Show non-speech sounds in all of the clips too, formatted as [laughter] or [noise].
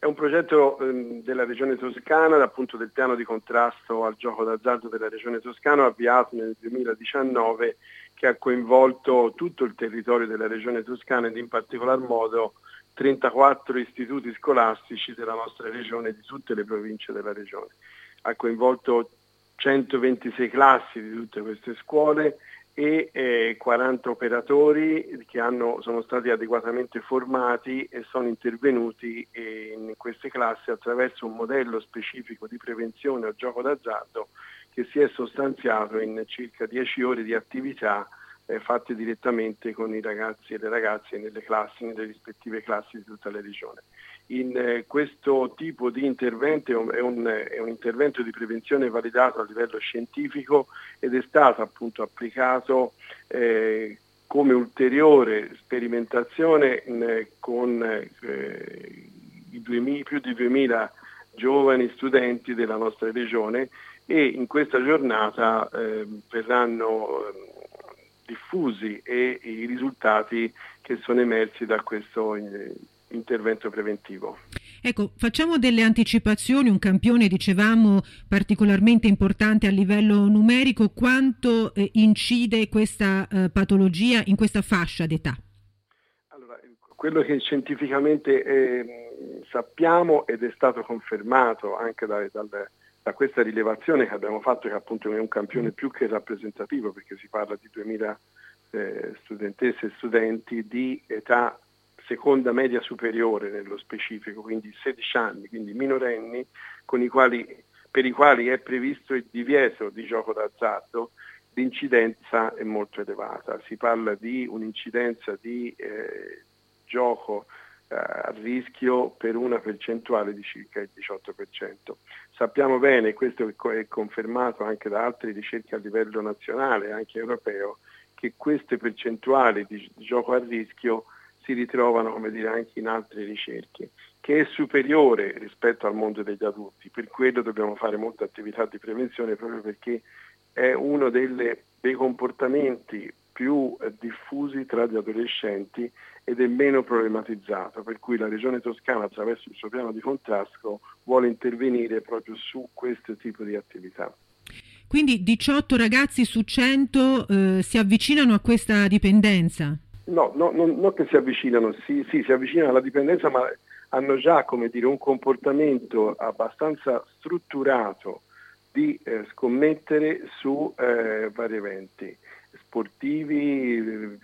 È un progetto ehm, della Regione Toscana, appunto del piano di contrasto al gioco d'azzardo della Regione Toscana, avviato nel 2019, che ha coinvolto tutto il territorio della Regione Toscana ed in particolar modo 34 istituti scolastici della nostra regione e di tutte le province della regione. Ha coinvolto 126 classi di tutte queste scuole e eh, 40 operatori che hanno, sono stati adeguatamente formati e sono intervenuti eh, in queste classi attraverso un modello specifico di prevenzione al gioco d'azzardo che si è sostanziato in circa 10 ore di attività eh, fatte direttamente con i ragazzi e le ragazze nelle classi, nelle rispettive classi di tutta la regione. In eh, questo tipo di intervento è un, è un, intervento di prevenzione validato a livello scientifico ed è stato appunto applicato eh, come ulteriore sperimentazione in, con eh, i 2000, più di 2000 giovani studenti della nostra regione e in questa giornata eh, verranno diffusi e i risultati che sono emersi da questo eh, intervento preventivo. Ecco, facciamo delle anticipazioni, un campione dicevamo particolarmente importante a livello numerico, quanto eh, incide questa eh, patologia in questa fascia d'età? Allora, quello che scientificamente eh, sappiamo ed è stato confermato anche da, dal, da questa rilevazione che abbiamo fatto che appunto è un campione più che rappresentativo perché si parla di 2000 eh, studentesse e studenti di età seconda media superiore nello specifico, quindi 16 anni, quindi minorenni, quali, per i quali è previsto il divieto di gioco d'azzardo, l'incidenza è molto elevata. Si parla di un'incidenza di eh, gioco a rischio per una percentuale di circa il 18%. Sappiamo bene, questo è confermato anche da altre ricerche a livello nazionale, anche europeo, che queste percentuali di, gioco a rischio si ritrovano come dire, anche in altre ricerche, che è superiore rispetto al mondo degli adulti. Per quello dobbiamo fare molta attività di prevenzione proprio perché è uno delle, dei comportamenti più eh, diffusi tra gli adolescenti ed è meno problematizzato, per cui la Regione Toscana attraverso il suo piano di contrasto vuole intervenire proprio su questo tipo di attività. Quindi 18 ragazzi su 100 eh, si avvicinano a questa dipendenza? No, no non, non, che si avvicinano, sì, sì, si avvicinano alla dipendenza, ma hanno già dire, un comportamento abbastanza strutturato di eh, scommettere su eh, vari eventi sportivi,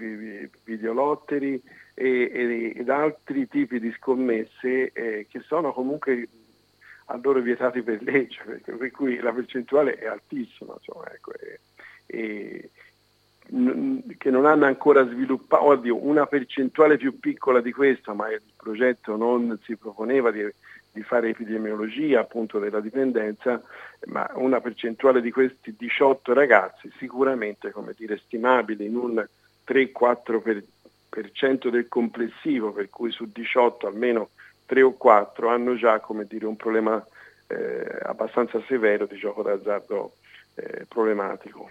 videolotteri e, ed altri tipi di scommesse eh, che sono comunque a loro vietati per legge, perché, per cui la percentuale è altissima, insomma, ecco, e, e, che non hanno ancora sviluppato, oddio, una percentuale più piccola di questa, ma il progetto non si proponeva di, di fare epidemiologia appunto della dipendenza, ma una percentuale di questi 18 ragazzi sicuramente come dire, stimabile in un 3-4% per, per cento del complessivo, per cui su 18 almeno 3 o 4 hanno già dire, un problema eh, abbastanza severo di gioco d'azzardo eh, problematico.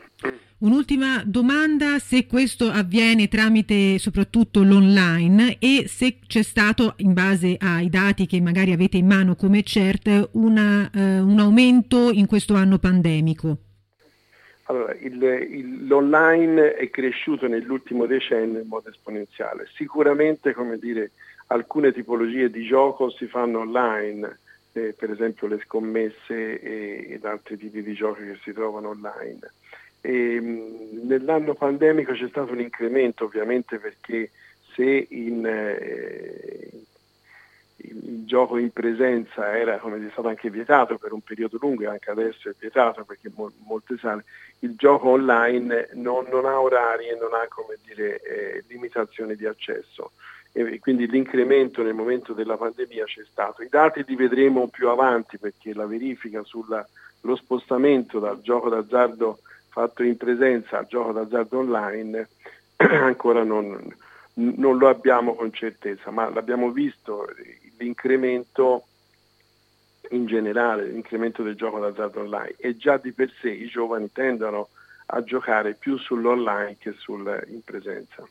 Un'ultima domanda, se questo avviene tramite soprattutto l'online e se c'è stato, in base ai dati che magari avete in mano come CERT, una, eh, un aumento in questo anno pandemico. Allora, il, il, l'online è cresciuto nell'ultimo decennio in modo esponenziale. Sicuramente, come dire, alcune tipologie di gioco si fanno online, eh, per esempio le scommesse e, ed altri tipi di giochi che si trovano online. E, mh, nell'anno pandemico c'è stato un incremento ovviamente perché se in, eh, il gioco in presenza era come è stato anche vietato per un periodo lungo e anche adesso è vietato perché mo- molte sale, il gioco online non, non ha orari e non ha come dire, eh, limitazioni di accesso e quindi l'incremento nel momento della pandemia c'è stato. I dati li vedremo più avanti perché la verifica sullo spostamento dal gioco d'azzardo fatto in presenza al gioco d'azzardo online [clears throat] ancora non, non lo abbiamo con certezza, ma l'abbiamo visto l'incremento in generale, l'incremento del gioco d'azzardo online e già di per sé i giovani tendono a giocare più sull'online che sul in presenza.